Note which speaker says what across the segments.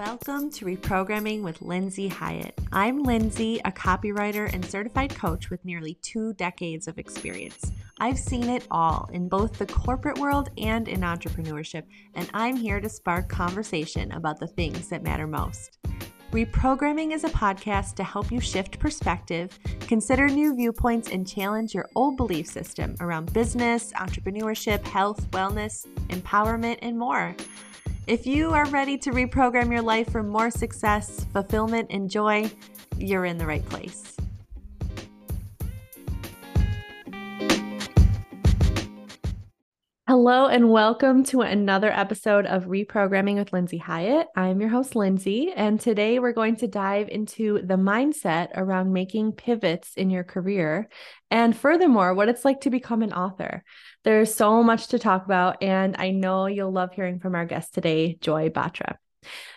Speaker 1: Welcome to Reprogramming with Lindsay Hyatt. I'm Lindsay, a copywriter and certified coach with nearly two decades of experience. I've seen it all in both the corporate world and in entrepreneurship, and I'm here to spark conversation about the things that matter most. Reprogramming is a podcast to help you shift perspective, consider new viewpoints, and challenge your old belief system around business, entrepreneurship, health, wellness, empowerment, and more. If you are ready to reprogram your life for more success, fulfillment, and joy, you're in the right place. Hello, and welcome to another episode of Reprogramming with Lindsay Hyatt. I'm your host, Lindsay, and today we're going to dive into the mindset around making pivots in your career and, furthermore, what it's like to become an author. There's so much to talk about, and I know you'll love hearing from our guest today, Joy Batra.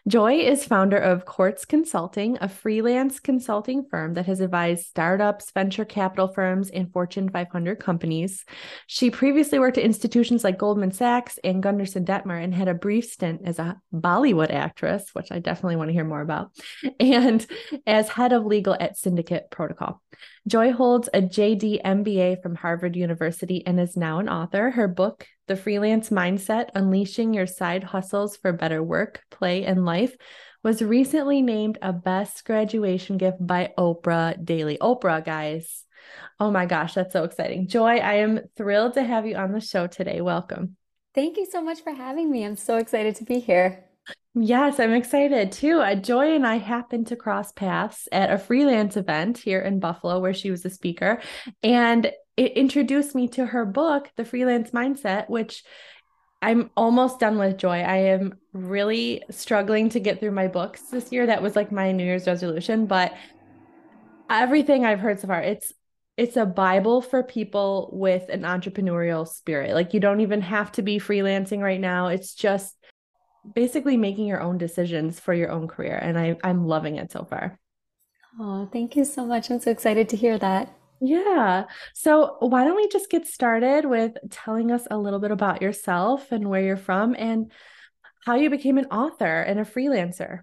Speaker 1: Joy is founder of Quartz Consulting, a freelance consulting firm that has advised startups, venture capital firms, and Fortune 500 companies. She previously worked at institutions like Goldman Sachs and Gunderson Dettmer and had a brief stint as a Bollywood actress, which I definitely want to hear more about, and as head of legal at Syndicate Protocol. Joy holds a JD MBA from Harvard University and is now an author. Her book, The Freelance Mindset Unleashing Your Side Hustles for Better Work, Play, and Life, was recently named a best graduation gift by Oprah Daily. Oprah, guys. Oh my gosh, that's so exciting. Joy, I am thrilled to have you on the show today. Welcome.
Speaker 2: Thank you so much for having me. I'm so excited to be here.
Speaker 1: Yes, I'm excited too. Uh, Joy and I happened to cross paths at a freelance event here in Buffalo where she was a speaker, and it introduced me to her book, The Freelance Mindset, which I'm almost done with Joy. I am really struggling to get through my books this year. That was like my New Year's resolution, but everything I've heard so far, it's it's a bible for people with an entrepreneurial spirit. Like you don't even have to be freelancing right now. It's just basically making your own decisions for your own career. And I, I'm loving it so far.
Speaker 2: Oh, thank you so much. I'm so excited to hear that.
Speaker 1: Yeah. So, why don't we just get started with telling us a little bit about yourself and where you're from and how you became an author and a freelancer?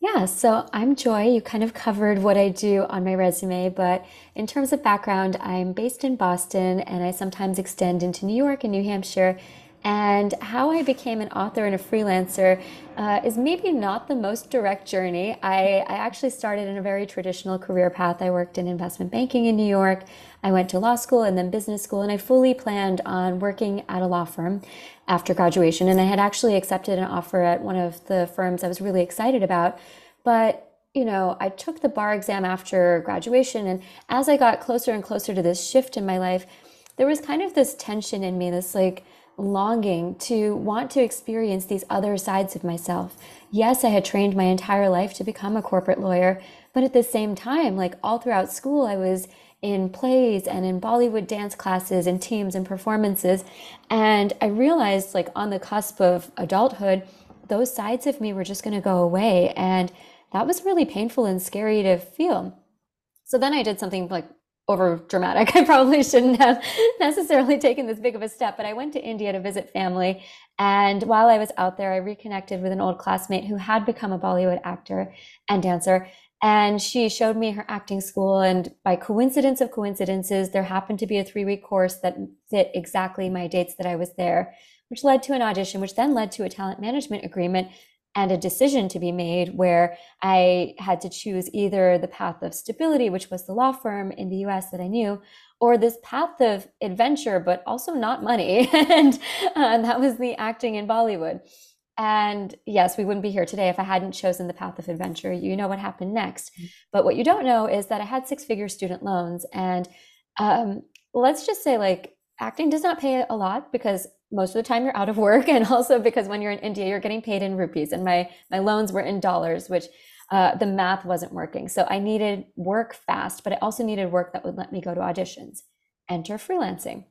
Speaker 2: Yeah, so I'm Joy. You kind of covered what I do on my resume, but in terms of background, I'm based in Boston and I sometimes extend into New York and New Hampshire and how I became an author and a freelancer uh, is maybe not the most direct journey. I, I actually started in a very traditional career path. I worked in investment banking in New York. I went to law school and then business school, and I fully planned on working at a law firm after graduation. And I had actually accepted an offer at one of the firms I was really excited about. But you know, I took the bar exam after graduation. And as I got closer and closer to this shift in my life, there was kind of this tension in me, this like, longing to want to experience these other sides of myself. Yes, I had trained my entire life to become a corporate lawyer, but at the same time, like all throughout school, I was in plays and in Bollywood dance classes and teams and performances. And I realized, like, on the cusp of adulthood, those sides of me were just going to go away. And that was really painful and scary to feel. So then I did something like over dramatic. I probably shouldn't have necessarily taken this big of a step, but I went to India to visit family. And while I was out there, I reconnected with an old classmate who had become a Bollywood actor and dancer. And she showed me her acting school. And by coincidence of coincidences, there happened to be a three week course that fit exactly my dates that I was there, which led to an audition, which then led to a talent management agreement and a decision to be made where I had to choose either the path of stability, which was the law firm in the US that I knew, or this path of adventure, but also not money. and uh, that was the acting in Bollywood. And yes, we wouldn't be here today if I hadn't chosen the path of adventure. You know what happened next. Mm-hmm. But what you don't know is that I had six figure student loans. And um, let's just say, like, acting does not pay a lot because most of the time you're out of work and also because when you're in india you're getting paid in rupees. And my my loans were in dollars which uh, the math wasn't working. So i needed work fast but i also needed work that would let me go to auditions. Enter freelancing.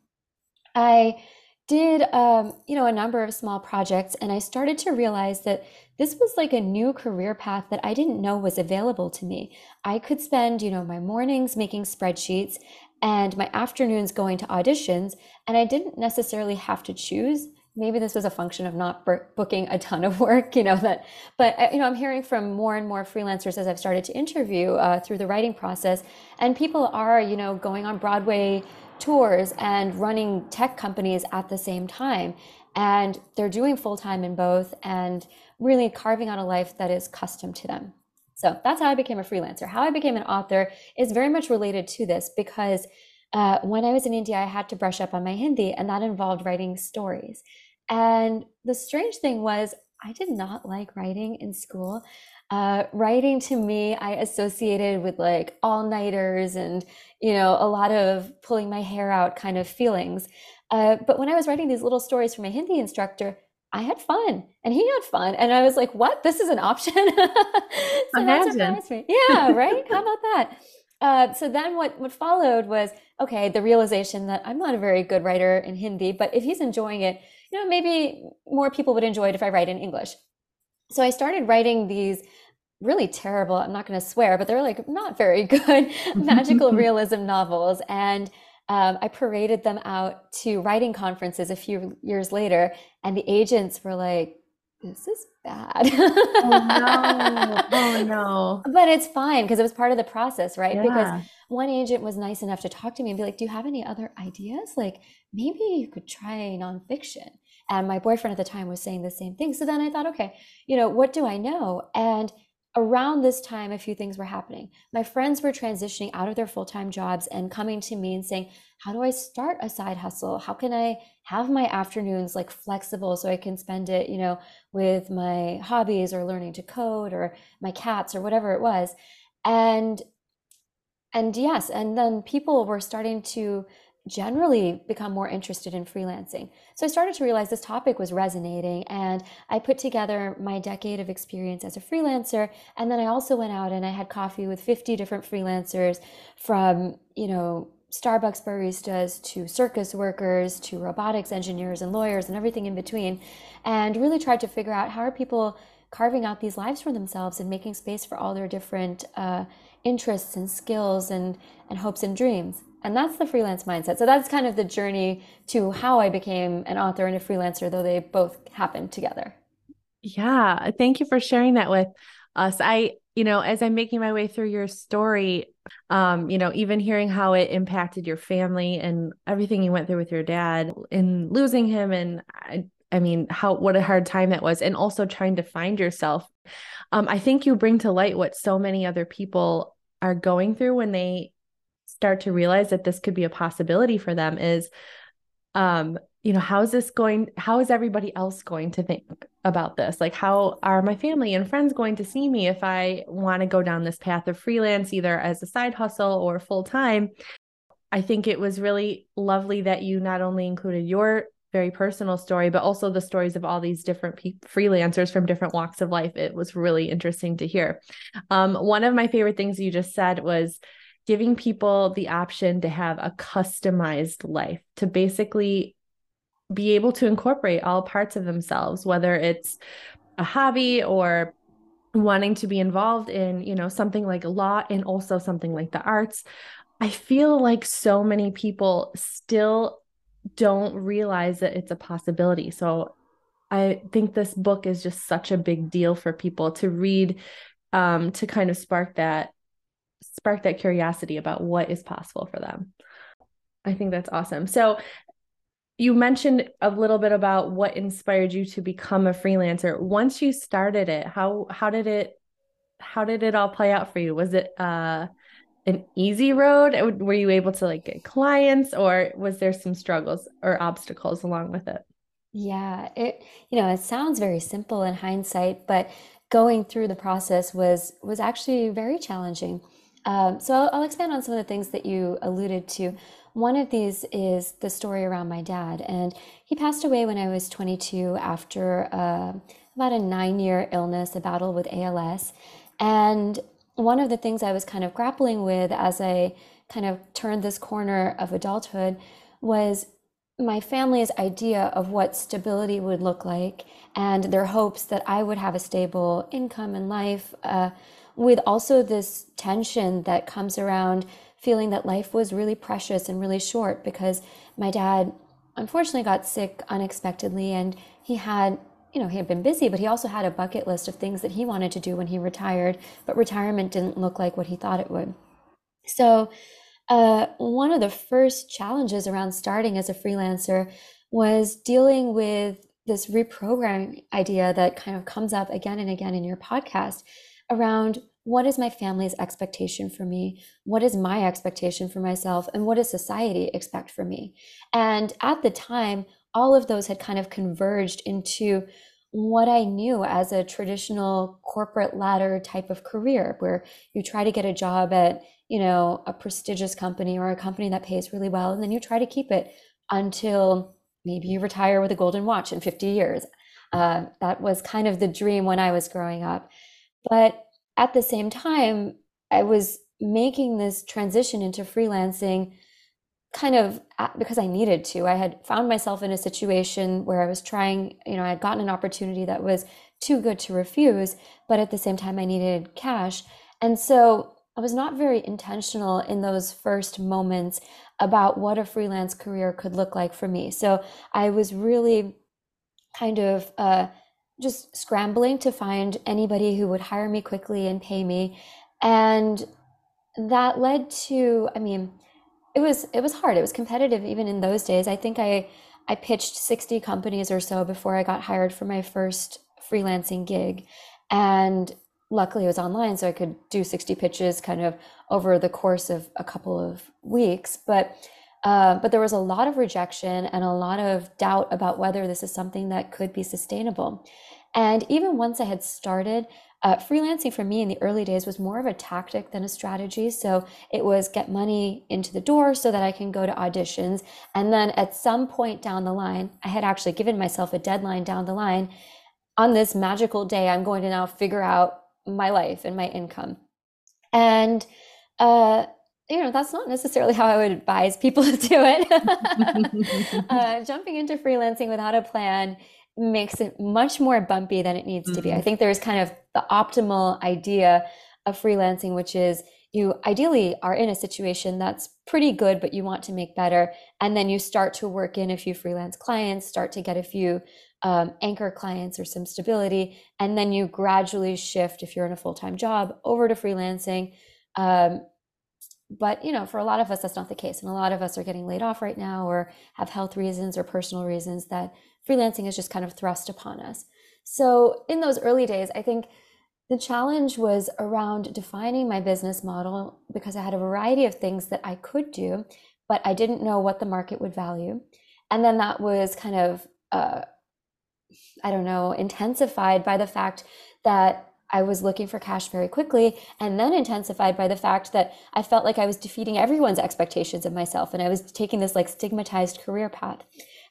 Speaker 2: I did um, you know a number of small projects and i started to realize that this was like a new career path that i didn't know was available to me. I could spend you know my mornings making spreadsheets and my afternoons going to auditions. And I didn't necessarily have to choose maybe this was a function of not booking a ton of work, you know, that, but, uh, you know, I'm hearing from more and more freelancers as I've started to interview uh, through the writing process. And people are, you know, going on Broadway tours and running tech companies at the same time. And they're doing full time in both and really carving out a life that is custom to them. So that's how I became a freelancer. How I became an author is very much related to this because uh, when I was in India, I had to brush up on my Hindi, and that involved writing stories. And the strange thing was, I did not like writing in school. Uh, writing to me, I associated with like all nighters and, you know, a lot of pulling my hair out kind of feelings. Uh, but when I was writing these little stories for my Hindi instructor, I had fun and he had fun. And I was like, what? This is an option? so Imagine. that surprised me. Yeah, right? How about that? Uh, so then what, what followed was, okay, the realization that I'm not a very good writer in Hindi, but if he's enjoying it, you know, maybe more people would enjoy it if I write in English. So I started writing these really terrible, I'm not going to swear, but they're like not very good magical realism novels. And um, I paraded them out to writing conferences a few years later, and the agents were like, this is bad. oh
Speaker 1: no. Oh no.
Speaker 2: But it's fine because it was part of the process, right? Yeah. Because one agent was nice enough to talk to me and be like, Do you have any other ideas? Like maybe you could try nonfiction. And my boyfriend at the time was saying the same thing. So then I thought, okay, you know, what do I know? And around this time, a few things were happening. My friends were transitioning out of their full time jobs and coming to me and saying, How do I start a side hustle? How can I have my afternoons like flexible so I can spend it, you know, with my hobbies or learning to code or my cats or whatever it was? And and yes, and then people were starting to generally become more interested in freelancing. So I started to realize this topic was resonating and I put together my decade of experience as a freelancer and then I also went out and I had coffee with 50 different freelancers from, you know, Starbucks baristas to circus workers to robotics engineers and lawyers and everything in between and really tried to figure out how are people carving out these lives for themselves and making space for all their different uh, interests and skills and, and hopes and dreams. And that's the freelance mindset. So that's kind of the journey to how I became an author and a freelancer, though they both happened together.
Speaker 1: Yeah. Thank you for sharing that with us. I, you know, as I'm making my way through your story, um, you know, even hearing how it impacted your family and everything you went through with your dad in losing him and I, I mean, how what a hard time that was, and also trying to find yourself. Um, I think you bring to light what so many other people are going through when they start to realize that this could be a possibility for them is um you know how is this going how is everybody else going to think about this? Like how are my family and friends going to see me if i want to go down this path of freelance either as a side hustle or full time i think it was really lovely that you not only included your very personal story but also the stories of all these different pe- freelancers from different walks of life. It was really interesting to hear. Um, one of my favorite things you just said was giving people the option to have a customized life, to basically be able to incorporate all parts of themselves, whether it's a hobby or wanting to be involved in, you know, something like law and also something like the arts. I feel like so many people still don't realize that it's a possibility. So I think this book is just such a big deal for people to read um, to kind of spark that spark that curiosity about what is possible for them. I think that's awesome. So you mentioned a little bit about what inspired you to become a freelancer. Once you started it, how how did it how did it all play out for you? Was it uh an easy road? Were you able to like get clients or was there some struggles or obstacles along with it?
Speaker 2: Yeah, it you know, it sounds very simple in hindsight, but going through the process was was actually very challenging. Um, so I'll, I'll, expand on some of the things that you alluded to. One of these is the story around my dad, and he passed away when I was 22 after uh, about a nine year illness, a battle with ALS. And one of the things I was kind of grappling with as I kind of turned this corner of adulthood was my family's idea of what stability would look like and their hopes that I would have a stable income and life. Uh, with also this tension that comes around feeling that life was really precious and really short because my dad unfortunately got sick unexpectedly and he had you know, he had been busy, but he also had a bucket list of things that he wanted to do when he retired, but retirement didn't look like what he thought it would. So, uh, one of the first challenges around starting as a freelancer was dealing with this reprogramming idea that kind of comes up again and again in your podcast around what is my family's expectation for me? What is my expectation for myself? And what does society expect for me? And at the time, all of those had kind of converged into what I knew as a traditional corporate ladder type of career where you try to get a job at, you know, a prestigious company or a company that pays really well and then you try to keep it until maybe you retire with a golden watch in 50 years. Uh, that was kind of the dream when I was growing up. But at the same time, I was making this transition into freelancing kind of because I needed to. I had found myself in a situation where I was trying, you know, I had gotten an opportunity that was too good to refuse, but at the same time, I needed cash. And so I was not very intentional in those first moments about what a freelance career could look like for me. So I was really kind of uh, just scrambling to find anybody who would hire me quickly and pay me. And that led to, I mean, it was it was hard. It was competitive even in those days. I think I I pitched 60 companies or so before I got hired for my first freelancing gig. And luckily it was online so I could do 60 pitches kind of over the course of a couple of weeks. But uh, but there was a lot of rejection and a lot of doubt about whether this is something that could be sustainable. And even once I had started, uh, freelancing for me in the early days was more of a tactic than a strategy. So it was get money into the door so that I can go to auditions. And then at some point down the line, I had actually given myself a deadline down the line. On this magical day, I'm going to now figure out my life and my income. And, uh, you know, that's not necessarily how I would advise people to do it. uh, jumping into freelancing without a plan makes it much more bumpy than it needs mm-hmm. to be. I mm-hmm. think there's kind of the optimal idea of freelancing, which is you ideally are in a situation that's pretty good, but you want to make better. And then you start to work in a few freelance clients, start to get a few um, anchor clients or some stability. And then you gradually shift, if you're in a full time job, over to freelancing. Um, but you know for a lot of us that's not the case and a lot of us are getting laid off right now or have health reasons or personal reasons that freelancing is just kind of thrust upon us. So in those early days, I think the challenge was around defining my business model because I had a variety of things that I could do, but I didn't know what the market would value. And then that was kind of, uh, I don't know, intensified by the fact that I was looking for cash very quickly, and then intensified by the fact that I felt like I was defeating everyone's expectations of myself, and I was taking this like stigmatized career path.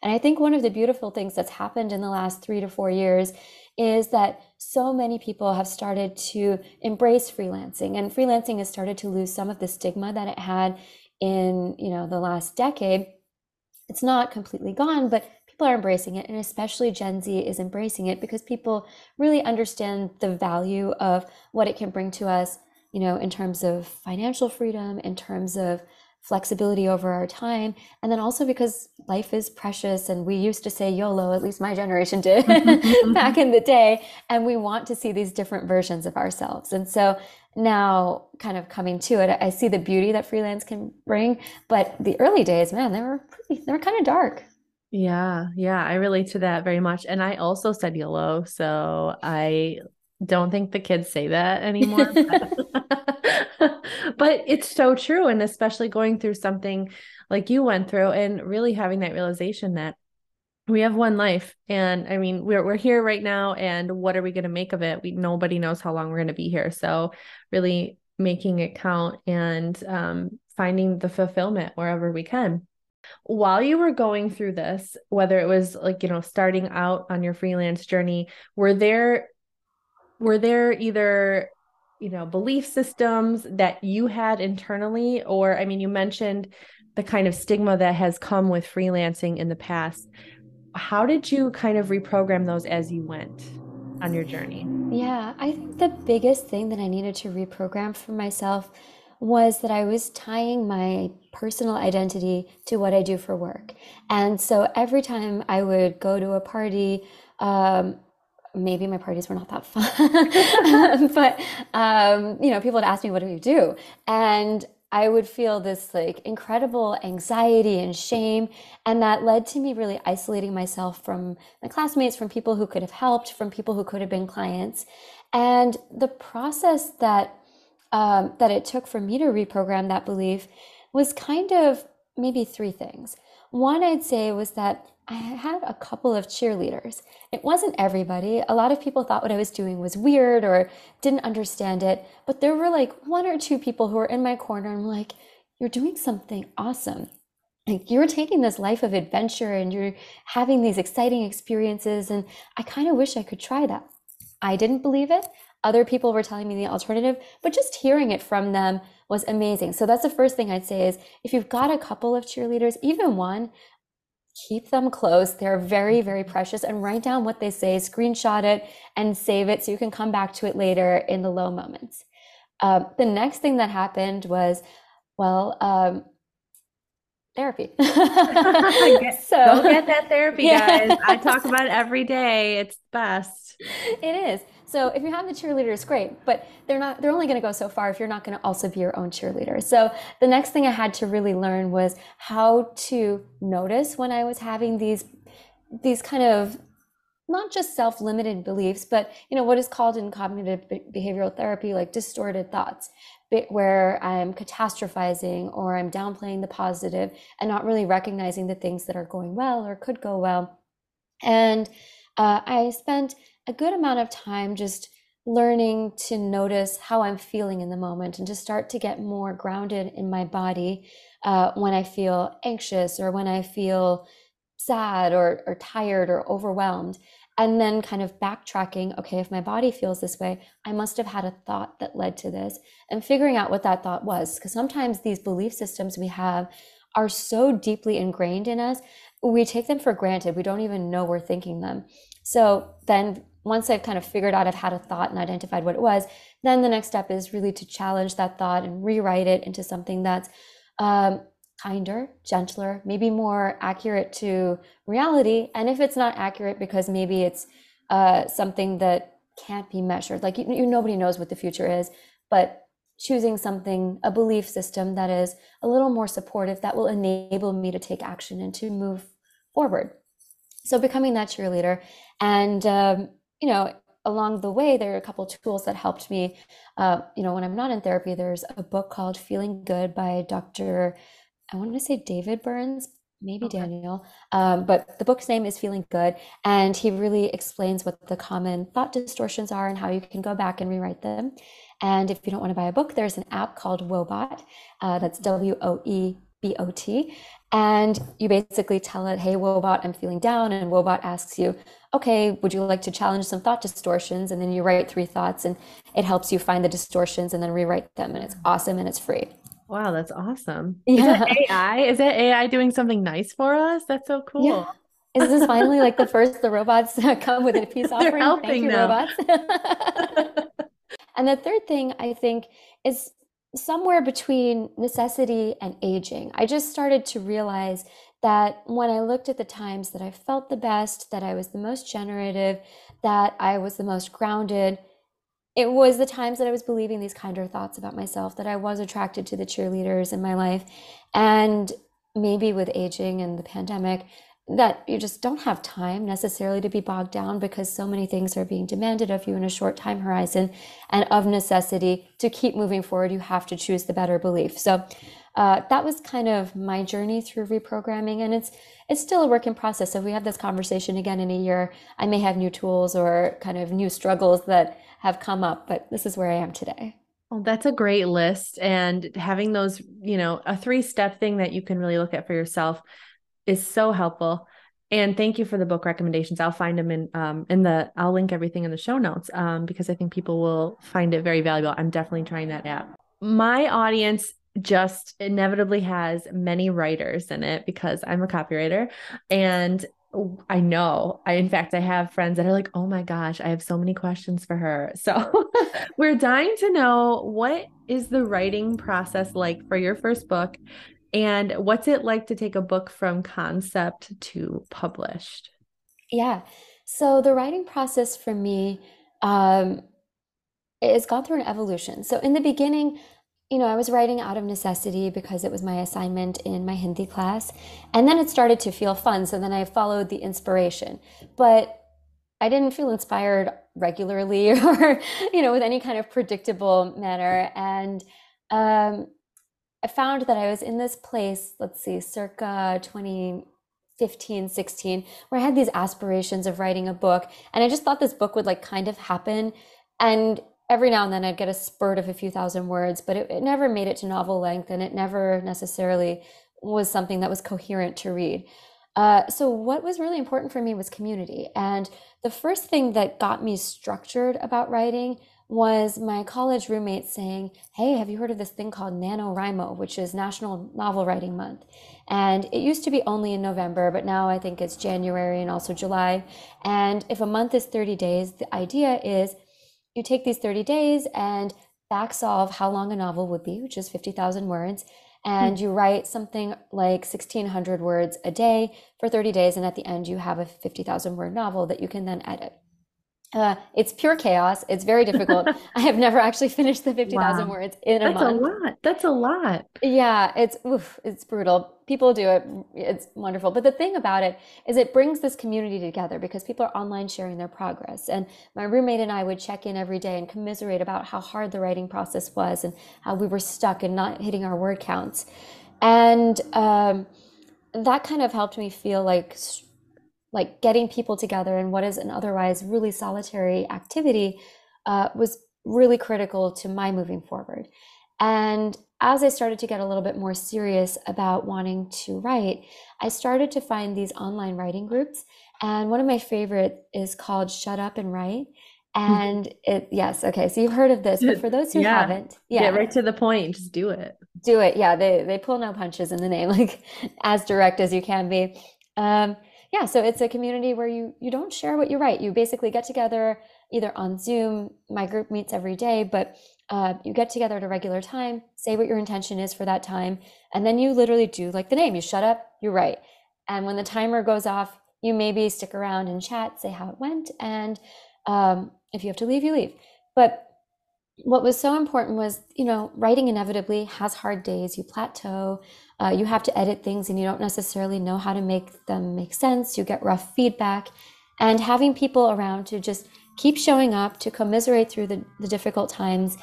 Speaker 2: And I think one of the beautiful things that's happened in the last three to four years is that so many people have started to embrace freelancing and freelancing has started to lose some of the stigma that it had in you know the last decade it's not completely gone but people are embracing it and especially gen z is embracing it because people really understand the value of what it can bring to us you know in terms of financial freedom in terms of flexibility over our time. And then also because life is precious and we used to say YOLO, at least my generation did back in the day. And we want to see these different versions of ourselves. And so now kind of coming to it, I see the beauty that freelance can bring. But the early days, man, they were pretty, they were kind of dark.
Speaker 1: Yeah, yeah, I relate to that very much. And I also said YOLO. So I don't think the kids say that anymore. but it's so true. And especially going through something like you went through and really having that realization that we have one life and i mean we're we're here right now and what are we going to make of it we nobody knows how long we're going to be here so really making it count and um, finding the fulfillment wherever we can while you were going through this whether it was like you know starting out on your freelance journey were there were there either you know belief systems that you had internally? Or i mean you mentioned the kind of stigma that has come with freelancing in the past. How did you kind of reprogram those as you went on your journey?
Speaker 2: Yeah i think the biggest thing that i needed to reprogram for myself was that I was tying my personal identity to what I do for work. And so every time I would go to a party, um, maybe my parties were not that fun, but um, you know, people would ask me, "What do you do?" And I would feel this like incredible anxiety and shame. And that led to me really isolating myself from my classmates, from people who could have helped, from people who could have been clients. And the process that um, that it took for me to reprogram that belief was kind of maybe three things. One, I'd say, was that I had a couple of cheerleaders. It wasn't everybody. A lot of people thought what I was doing was weird or didn't understand it. But there were like one or two people who were in my corner and were like, You're doing something awesome. Like you're taking this life of adventure and you're having these exciting experiences. And I kind of wish I could try that. I didn't believe it. Other people were telling me the alternative, but just hearing it from them was amazing. So that's the first thing I'd say is if you've got a couple of cheerleaders, even one, keep them close. They're very, very precious and write down what they say, screenshot it and save it so you can come back to it later in the low moments. Uh, the next thing that happened was, well, um, therapy. so
Speaker 1: go get that therapy, yeah. guys. I talk about it every day. It's best.
Speaker 2: It is. So if you have the cheerleaders, great, but they're not they're only going to go so far if you're not going to also be your own cheerleader. So the next thing I had to really learn was how to notice when I was having these these kind of not just self-limited beliefs but you know what is called in cognitive behavioral therapy like distorted thoughts where i'm catastrophizing or i'm downplaying the positive and not really recognizing the things that are going well or could go well and uh, i spent a good amount of time just learning to notice how I'm feeling in the moment and to start to get more grounded in my body uh, when I feel anxious or when I feel sad or, or tired or overwhelmed. And then kind of backtracking, okay, if my body feels this way, I must have had a thought that led to this and figuring out what that thought was. Because sometimes these belief systems we have are so deeply ingrained in us, we take them for granted. We don't even know we're thinking them. So then once I've kind of figured out I've had a thought and identified what it was, then the next step is really to challenge that thought and rewrite it into something that's um, kinder, gentler, maybe more accurate to reality. And if it's not accurate because maybe it's uh, something that can't be measured, like you, you, nobody knows what the future is, but choosing something, a belief system that is a little more supportive that will enable me to take action and to move forward. So becoming that cheerleader and um, you know, along the way, there are a couple tools that helped me. Uh, you know, when I'm not in therapy, there's a book called Feeling Good by Dr. I want to say David Burns, maybe okay. Daniel, um, but the book's name is Feeling Good. And he really explains what the common thought distortions are and how you can go back and rewrite them. And if you don't want to buy a book, there's an app called Woebot. Uh, that's W O E B O T. And you basically tell it, hey, Woebot, I'm feeling down. And Woebot asks you, okay, would you like to challenge some thought distortions? And then you write three thoughts and it helps you find the distortions and then rewrite them. And it's awesome and it's free.
Speaker 1: Wow, that's awesome. Yeah. Is it AI? Is it AI doing something nice for us? That's so cool. Yeah.
Speaker 2: Is this finally like the first the robots come with a peace offering?
Speaker 1: They're helping Thank you, them. robots.
Speaker 2: and the third thing I think is somewhere between necessity and aging. I just started to realize that when I looked at the times that I felt the best, that I was the most generative, that I was the most grounded, it was the times that I was believing these kinder thoughts about myself, that I was attracted to the cheerleaders in my life. And maybe with aging and the pandemic, that you just don't have time necessarily to be bogged down because so many things are being demanded of you in a short time horizon. And of necessity, to keep moving forward, you have to choose the better belief. So uh, that was kind of my journey through reprogramming. And it's it's still a work in process. So if we have this conversation again in a year, I may have new tools or kind of new struggles that have come up, but this is where I am today.
Speaker 1: Well, that's a great list. And having those, you know, a three step thing that you can really look at for yourself is so helpful. And thank you for the book recommendations. I'll find them in um in the I'll link everything in the show notes um because I think people will find it very valuable. I'm definitely trying that app. My audience just inevitably has many writers in it because I'm a copywriter and I know. I in fact I have friends that are like, "Oh my gosh, I have so many questions for her." So we're dying to know what is the writing process like for your first book and what's it like to take a book from concept to published?
Speaker 2: Yeah. So the writing process for me um it's gone through an evolution. So in the beginning, you know, I was writing out of necessity because it was my assignment in my Hindi class. And then it started to feel fun. So then I followed the inspiration. But I didn't feel inspired regularly or, you know, with any kind of predictable manner. And um, I found that I was in this place, let's see, circa 2015, 16, where I had these aspirations of writing a book. And I just thought this book would like kind of happen. And every now and then I'd get a spurt of a few thousand words, but it, it never made it to novel length and it never necessarily was something that was coherent to read. Uh, so, what was really important for me was community. And the first thing that got me structured about writing was my college roommate saying, Hey, have you heard of this thing called NaNoWriMo, which is National Novel Writing Month? And it used to be only in November, but now I think it's January and also July. And if a month is 30 days, the idea is you take these 30 days and back solve how long a novel would be, which is 50,000 words, and mm-hmm. you write something like 1600 words a day for 30 days and at the end you have a 50,000 word novel that you can then edit. Uh, it's pure chaos. It's very difficult. I have never actually finished the 50,000 wow. words in a
Speaker 1: That's
Speaker 2: month.
Speaker 1: That's a lot. That's a lot.
Speaker 2: Yeah, it's oof, it's brutal. People do it. It's wonderful. But the thing about it is it brings this community together because people are online sharing their progress. And my roommate and I would check in every day and commiserate about how hard the writing process was and how we were stuck and not hitting our word counts. And um, that kind of helped me feel like like getting people together in what is an otherwise really solitary activity uh, was really critical to my moving forward. And as I started to get a little bit more serious about wanting to write, I started to find these online writing groups. And one of my favorite is called Shut Up and Write. Mm-hmm. And it, yes, okay, so you've heard of this, but for those who yeah. haven't,
Speaker 1: yeah, get right to the point, just do it.
Speaker 2: Do it, yeah. They they pull no punches in the name, like as direct as you can be. Um, yeah, so it's a community where you you don't share what you write. You basically get together either on Zoom. My group meets every day, but uh, you get together at a regular time, say what your intention is for that time, and then you literally do like the name. You shut up, you write, and when the timer goes off, you maybe stick around and chat, say how it went, and um, if you have to leave, you leave. But what was so important was, you know, writing inevitably has hard days. You plateau. Uh, you have to edit things and you don't necessarily know how to make them make sense. You get rough feedback. And having people around to just keep showing up, to commiserate through the, the difficult times,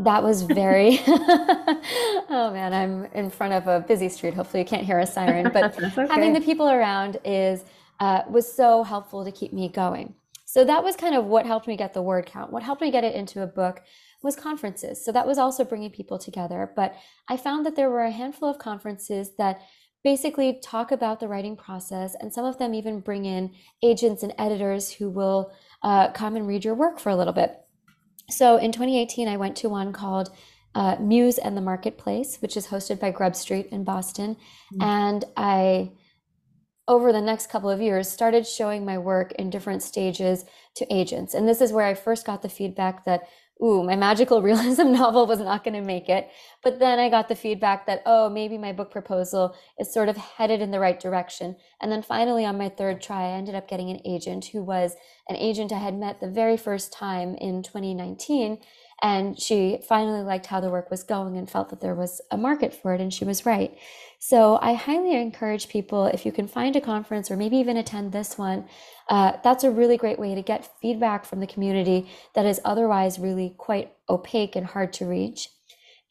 Speaker 2: that was very, oh man, I'm in front of a busy street. Hopefully you can't hear a siren, but okay. having the people around is, uh, was so helpful to keep me going. So that was kind of what helped me get the word count. What helped me get it into a book was conferences. So that was also bringing people together. But I found that there were a handful of conferences that basically talk about the writing process, and some of them even bring in agents and editors who will uh, come and read your work for a little bit. So in 2018, I went to one called uh, Muse and the Marketplace, which is hosted by Grub Street in Boston. Mm-hmm. And I over the next couple of years started showing my work in different stages to agents and this is where i first got the feedback that ooh, my magical realism novel was not going to make it. But then I got the feedback that, oh, maybe my book proposal is sort of headed in the right direction. And then finally, on my third try, I ended up getting an agent who was an agent I had met the very first time in 2019. And she finally liked how the work was going and felt that there was a market for it. And she was right. So I highly encourage people, if you can find a conference or maybe even attend this one, uh, that's a really great way to get feedback from the community that is otherwise really quite opaque and hard to reach.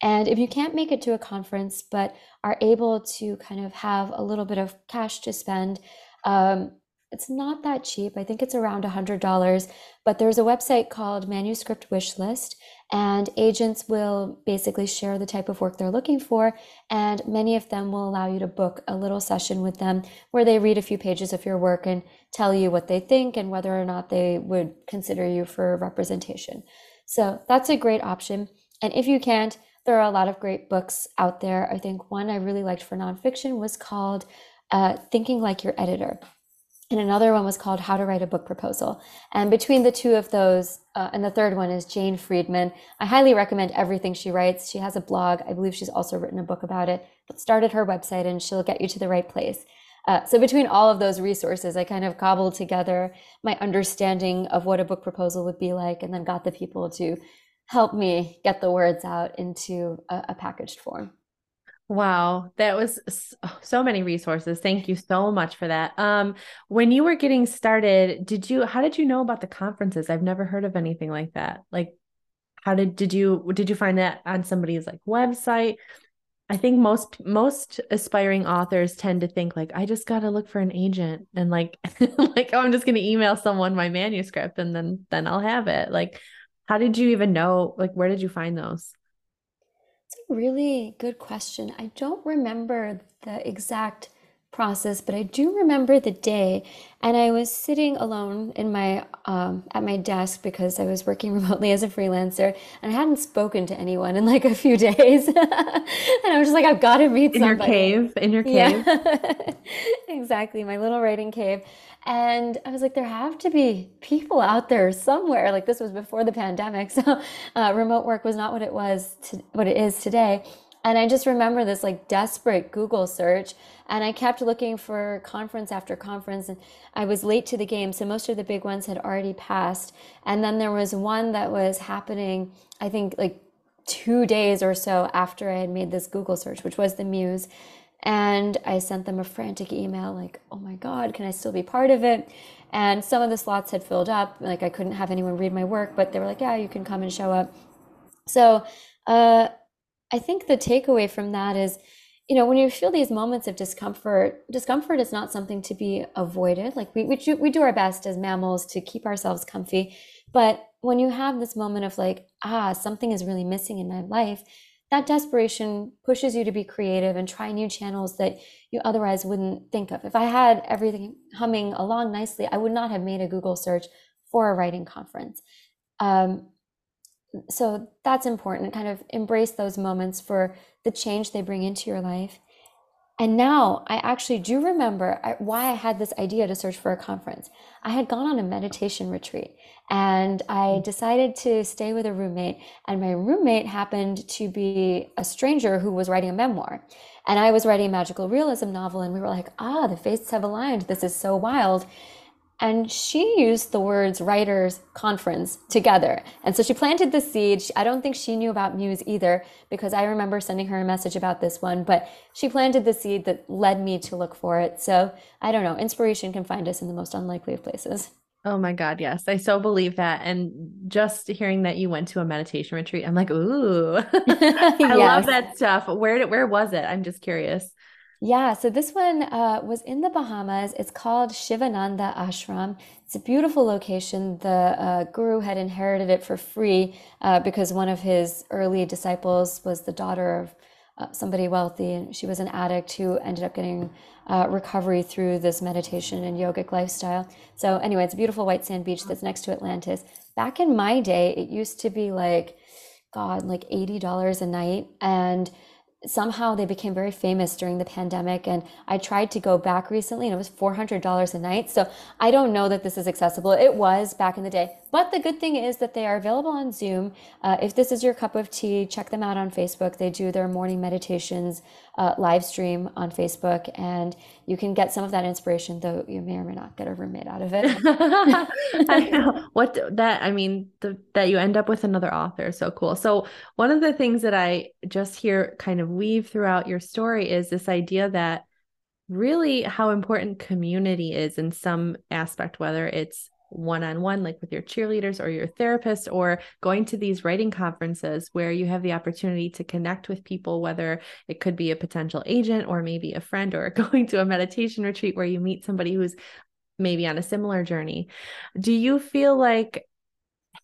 Speaker 2: And if you can't make it to a conference, but are able to kind of have a little bit of cash to spend, um, it's not that cheap. I think it's around $100, but there's a website called Manuscript Wishlist, and agents will basically share the type of work they're looking for. And many of them will allow you to book a little session with them where they read a few pages of your work and tell you what they think and whether or not they would consider you for representation. So that's a great option. And if you can't, there are a lot of great books out there. I think one I really liked for nonfiction was called uh, Thinking Like Your Editor. And another one was called How to Write a Book Proposal. And between the two of those, uh, and the third one is Jane Friedman. I highly recommend everything she writes. She has a blog. I believe she's also written a book about it, but started her website and she'll get you to the right place. Uh, so between all of those resources, I kind of cobbled together my understanding of what a book proposal would be like, and then got the people to help me get the words out into a, a packaged form.
Speaker 1: Wow, that was so many resources. Thank you so much for that. Um, when you were getting started, did you how did you know about the conferences? I've never heard of anything like that. Like how did did you did you find that on somebody's like website? I think most most aspiring authors tend to think like I just got to look for an agent and like like oh I'm just going to email someone my manuscript and then then I'll have it. Like how did you even know like where did you find those?
Speaker 2: A really good question. I don't remember the exact process, but I do remember the day. And I was sitting alone in my um, at my desk because I was working remotely as a freelancer, and I hadn't spoken to anyone in like a few days. and I was just like, I've got to meet
Speaker 1: in
Speaker 2: somebody.
Speaker 1: your cave. In your cave.
Speaker 2: Yeah. exactly, my little writing cave. And I was like, there have to be people out there somewhere. Like this was before the pandemic, so uh, remote work was not what it was, to, what it is today. And I just remember this like desperate Google search, and I kept looking for conference after conference, and I was late to the game, so most of the big ones had already passed. And then there was one that was happening, I think, like two days or so after I had made this Google search, which was the Muse. And I sent them a frantic email like, oh my God, can I still be part of it? And some of the slots had filled up. Like I couldn't have anyone read my work, but they were like, yeah, you can come and show up. So uh, I think the takeaway from that is, you know, when you feel these moments of discomfort, discomfort is not something to be avoided. Like we, we, we do our best as mammals to keep ourselves comfy. But when you have this moment of like, ah, something is really missing in my life, that desperation pushes you to be creative and try new channels that you otherwise wouldn't think of. If I had everything humming along nicely, I would not have made a Google search for a writing conference. Um, so that's important. Kind of embrace those moments for the change they bring into your life. And now I actually do remember why I had this idea to search for a conference. I had gone on a meditation retreat and I decided to stay with a roommate. And my roommate happened to be a stranger who was writing a memoir. And I was writing a magical realism novel. And we were like, ah, the fates have aligned. This is so wild. And she used the words writers conference together. And so she planted the seed. I don't think she knew about Muse either because I remember sending her a message about this one, but she planted the seed that led me to look for it. So I don't know, inspiration can find us in the most unlikely of places.
Speaker 1: Oh my God, yes. I so believe that. And just hearing that you went to a meditation retreat, I'm like, ooh, I yes. love that stuff. Where did, where was it? I'm just curious.
Speaker 2: Yeah, so this one uh, was in the Bahamas. It's called Shivananda Ashram. It's a beautiful location. The uh, guru had inherited it for free uh, because one of his early disciples was the daughter of uh, somebody wealthy, and she was an addict who ended up getting uh, recovery through this meditation and yogic lifestyle. So, anyway, it's a beautiful white sand beach that's next to Atlantis. Back in my day, it used to be like, God, like $80 a night. And somehow they became very famous during the pandemic and i tried to go back recently and it was $400 a night. So i don't know that this is accessible. It was back in the day but the good thing is that they are available on zoom. Uh, if this is your cup of tea check them out on facebook. They do their morning meditations uh, live stream on facebook and you can get some of that inspiration though you may or may not get a roommate out of it.
Speaker 1: I know. What that i mean the, that you end up with another author. So cool. So one of the things that i just hear kind of weave throughout your story is this idea that really how important community is in some aspect whether it's one on one, like with your cheerleaders or your therapist, or going to these writing conferences where you have the opportunity to connect with people, whether it could be a potential agent or maybe a friend, or going to a meditation retreat where you meet somebody who's maybe on a similar journey. Do you feel like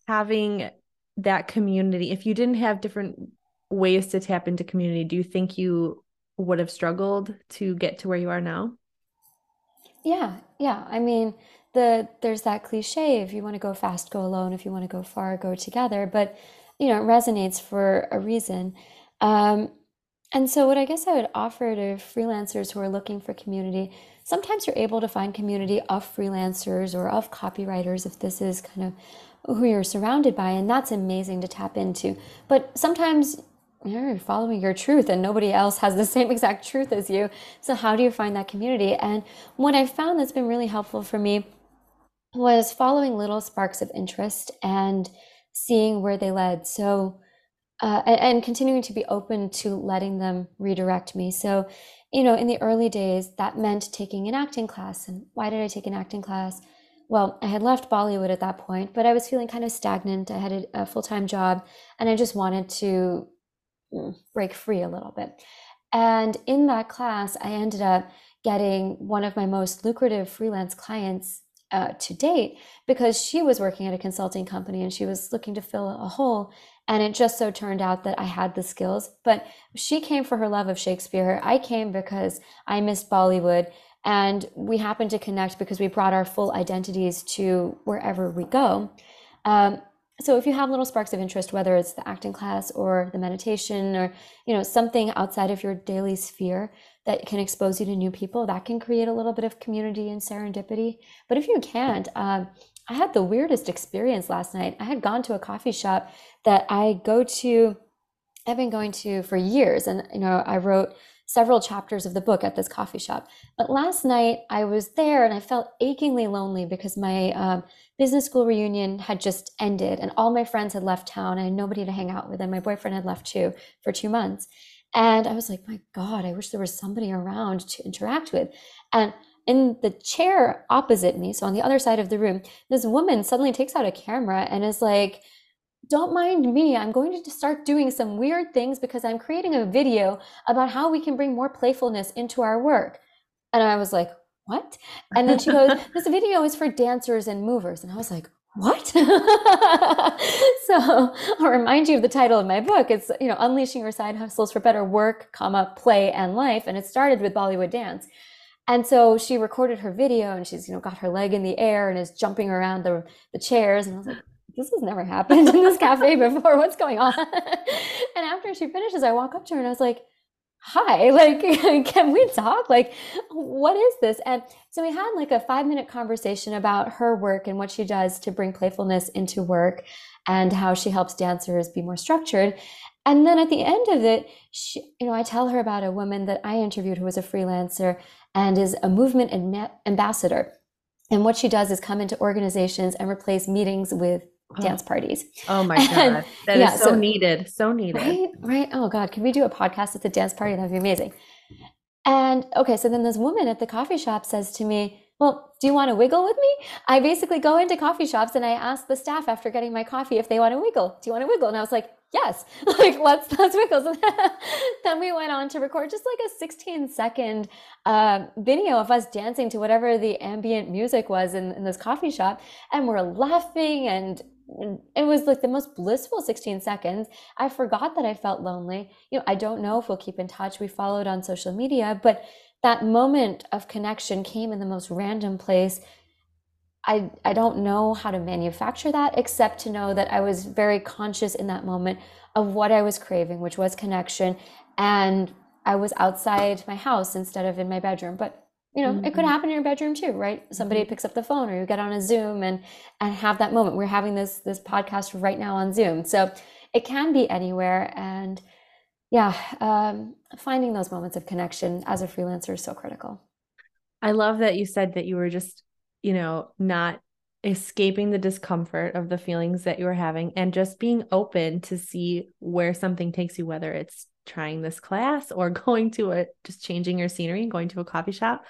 Speaker 1: having that community, if you didn't have different ways to tap into community, do you think you would have struggled to get to where you are now?
Speaker 2: Yeah, yeah. I mean, the there's that cliche if you want to go fast go alone if you want to go far go together but you know it resonates for a reason um, And so, what I guess I would offer to freelancers who are looking for community, sometimes you're able to find community of freelancers or of copywriters if this is kind of who you're surrounded by, and that's amazing to tap into. But sometimes you're following your truth and nobody else has the same exact truth as you. So, how do you find that community? And what I found that's been really helpful for me was following little sparks of interest and seeing where they led. So, uh, and, and, continuing to be open to letting them redirect me. So, you know, in the early days, that meant taking an acting class. And why did I take an acting class? Well, I had left Bollywood at that point, but I was feeling kind of stagnant. I had a, a full time job and I just wanted to mm, break free a little bit. And in that class, I ended up getting one of my most lucrative freelance clients uh, to date because she was working at a consulting company and she was looking to fill a hole. And it just so turned out that I had the skills. But she came for her love of Shakespeare. I came because I missed Bollywood. And we happened to connect because we brought our full identities to wherever we go. Um, so if you have little sparks of interest whether it's the acting class or the meditation or you know something outside of your daily sphere that can expose you to new people that can create a little bit of community and serendipity but if you can't um, i had the weirdest experience last night i had gone to a coffee shop that i go to i've been going to for years and you know i wrote several chapters of the book at this coffee shop. But last night I was there and I felt achingly lonely because my um, business school reunion had just ended and all my friends had left town. I had nobody to hang out with, and my boyfriend had left too for two months. And I was like, my God, I wish there was somebody around to interact with. And in the chair opposite me, so on the other side of the room, this woman suddenly takes out a camera and is like, don't mind me. I'm going to start doing some weird things because I'm creating a video about how we can bring more playfulness into our work. And I was like, what? And then she goes, this video is for dancers and movers. And I was like, what? so I'll remind you of the title of my book. It's, you know, Unleashing Your Side Hustles for Better Work, comma, Play and Life. And it started with Bollywood dance. And so she recorded her video and she's, you know, got her leg in the air and is jumping around the, the chairs. And I was like, this has never happened in this cafe before. What's going on? and after she finishes, I walk up to her and I was like, hi, like, can we talk? Like, what is this? And so we had like a five minute conversation about her work and what she does to bring playfulness into work and how she helps dancers be more structured. And then at the end of it, she, you know, I tell her about a woman that I interviewed who was a freelancer and is a movement ambassador. And what she does is come into organizations and replace meetings with dance parties.
Speaker 1: Oh my god, that yeah, is so, so, needed, so needed.
Speaker 2: Right, right. Oh god, can we do a podcast at the dance party? That'd be amazing. And okay, so then this woman at the coffee shop says to me, "Well, do you want to wiggle with me?" I basically go into coffee shops and I ask the staff after getting my coffee if they want to wiggle. Do you want to wiggle? And I was like, "Yes." like let's let's wiggle. So then we went on to record just like a 16 second uh, video of us dancing to whatever the ambient music was in, in this coffee shop, and we're laughing and it was like the most blissful 16 seconds. I forgot that I felt lonely. You know, I don't know if we'll keep in touch. We followed on social media, but that moment of connection came in the most random place. I, I don't know how to manufacture that except to know that I was very conscious in that moment of what I was craving, which was connection. And I was outside my house instead of in my bedroom. But you know mm-hmm. it could mm-hmm. happen in your bedroom too right somebody mm-hmm. picks up the phone or you get on a zoom and and have that moment we're having this this podcast right now on zoom so it can be anywhere and yeah um, finding those moments of connection as a freelancer is so critical
Speaker 1: i love that you said that you were just you know not escaping the discomfort of the feelings that you were having and just being open to see where something takes you whether it's trying this class or going to a just changing your scenery and going to a coffee shop.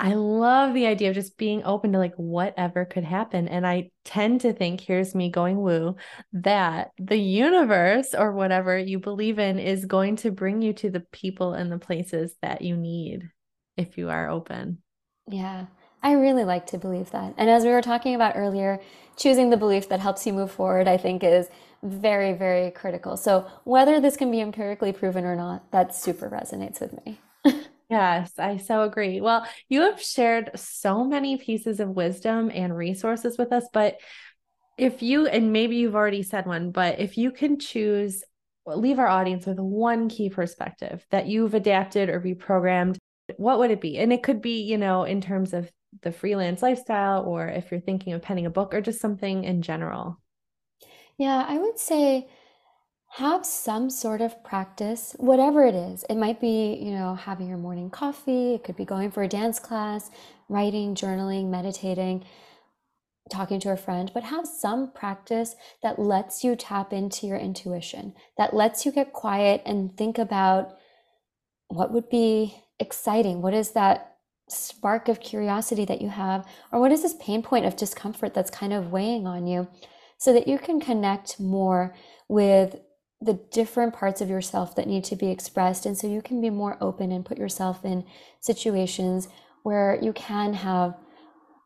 Speaker 1: I love the idea of just being open to like whatever could happen. And I tend to think, here's me going woo, that the universe or whatever you believe in is going to bring you to the people and the places that you need if you are open.
Speaker 2: Yeah, I really like to believe that. And as we were talking about earlier, choosing the belief that helps you move forward, I think is very, very critical. So whether this can be empirically proven or not, that super resonates with me.
Speaker 1: Yes, I so agree. Well, you have shared so many pieces of wisdom and resources with us, but if you, and maybe you've already said one, but if you can choose leave our audience with one key perspective that you've adapted or reprogrammed, what would it be? And it could be, you know, in terms of the freelance lifestyle, or if you're thinking of penning a book, or just something in general.
Speaker 2: Yeah, I would say have some sort of practice, whatever it is. It might be, you know, having your morning coffee, it could be going for a dance class, writing, journaling, meditating, talking to a friend, but have some practice that lets you tap into your intuition, that lets you get quiet and think about what would be exciting. What is that spark of curiosity that you have? Or what is this pain point of discomfort that's kind of weighing on you so that you can connect more with the different parts of yourself that need to be expressed. And so you can be more open and put yourself in situations where you can have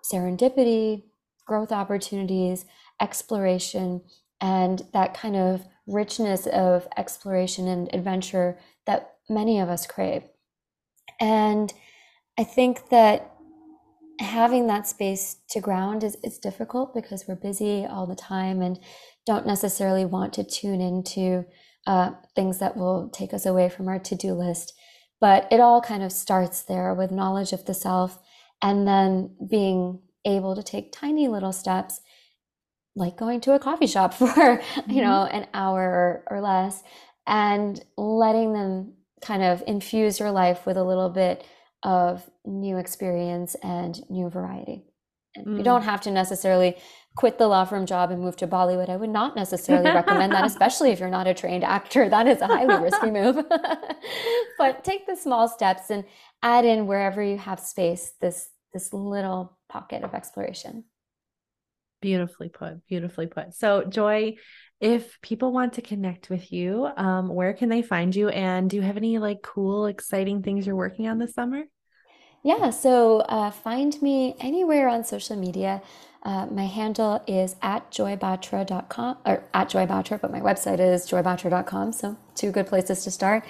Speaker 2: serendipity, growth opportunities, exploration, and that kind of richness of exploration and adventure that many of us crave. And I think that having that space to ground is, is difficult because we're busy all the time and don't necessarily want to tune into uh, things that will take us away from our to-do list but it all kind of starts there with knowledge of the self and then being able to take tiny little steps like going to a coffee shop for mm-hmm. you know an hour or, or less and letting them kind of infuse your life with a little bit of new experience and new variety mm. you don't have to necessarily quit the law firm job and move to Bollywood. I would not necessarily recommend that, especially if you're not a trained actor. That is a highly risky move. but take the small steps and add in wherever you have space this this little pocket of exploration.
Speaker 1: Beautifully put. Beautifully put. So, Joy, if people want to connect with you, um, where can they find you? And do you have any like cool, exciting things you're working on this summer?
Speaker 2: Yeah, so uh, find me anywhere on social media. Uh, my handle is at joybatra.com or at joybatra, but my website is joybatra.com. So, two good places to start.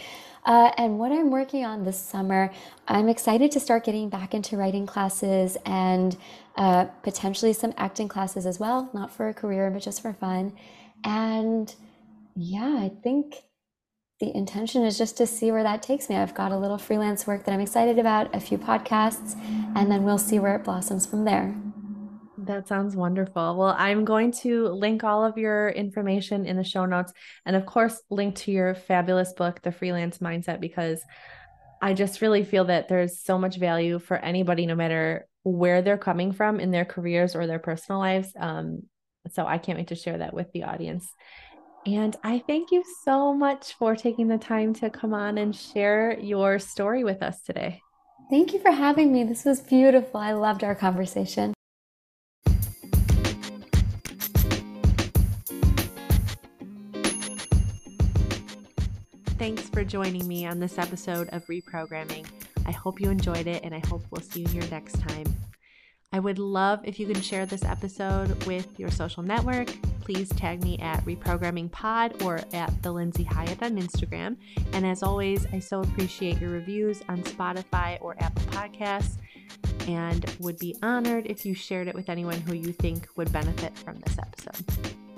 Speaker 2: Uh, and what I'm working on this summer, I'm excited to start getting back into writing classes and uh, potentially some acting classes as well, not for a career, but just for fun. And yeah, I think the intention is just to see where that takes me. I've got a little freelance work that I'm excited about, a few podcasts, and then we'll see where it blossoms from there.
Speaker 1: That sounds wonderful. Well, I'm going to link all of your information in the show notes and, of course, link to your fabulous book, The Freelance Mindset, because I just really feel that there's so much value for anybody, no matter where they're coming from in their careers or their personal lives. Um, so I can't wait to share that with the audience. And I thank you so much for taking the time to come on and share your story with us today.
Speaker 2: Thank you for having me. This was beautiful. I loved our conversation.
Speaker 1: Thanks for joining me on this episode of Reprogramming. I hope you enjoyed it, and I hope we'll see you here next time. I would love if you can share this episode with your social network. Please tag me at Reprogramming Pod or at the Lindsay Hyatt on Instagram. And as always, I so appreciate your reviews on Spotify or Apple Podcasts and would be honored if you shared it with anyone who you think would benefit from this episode.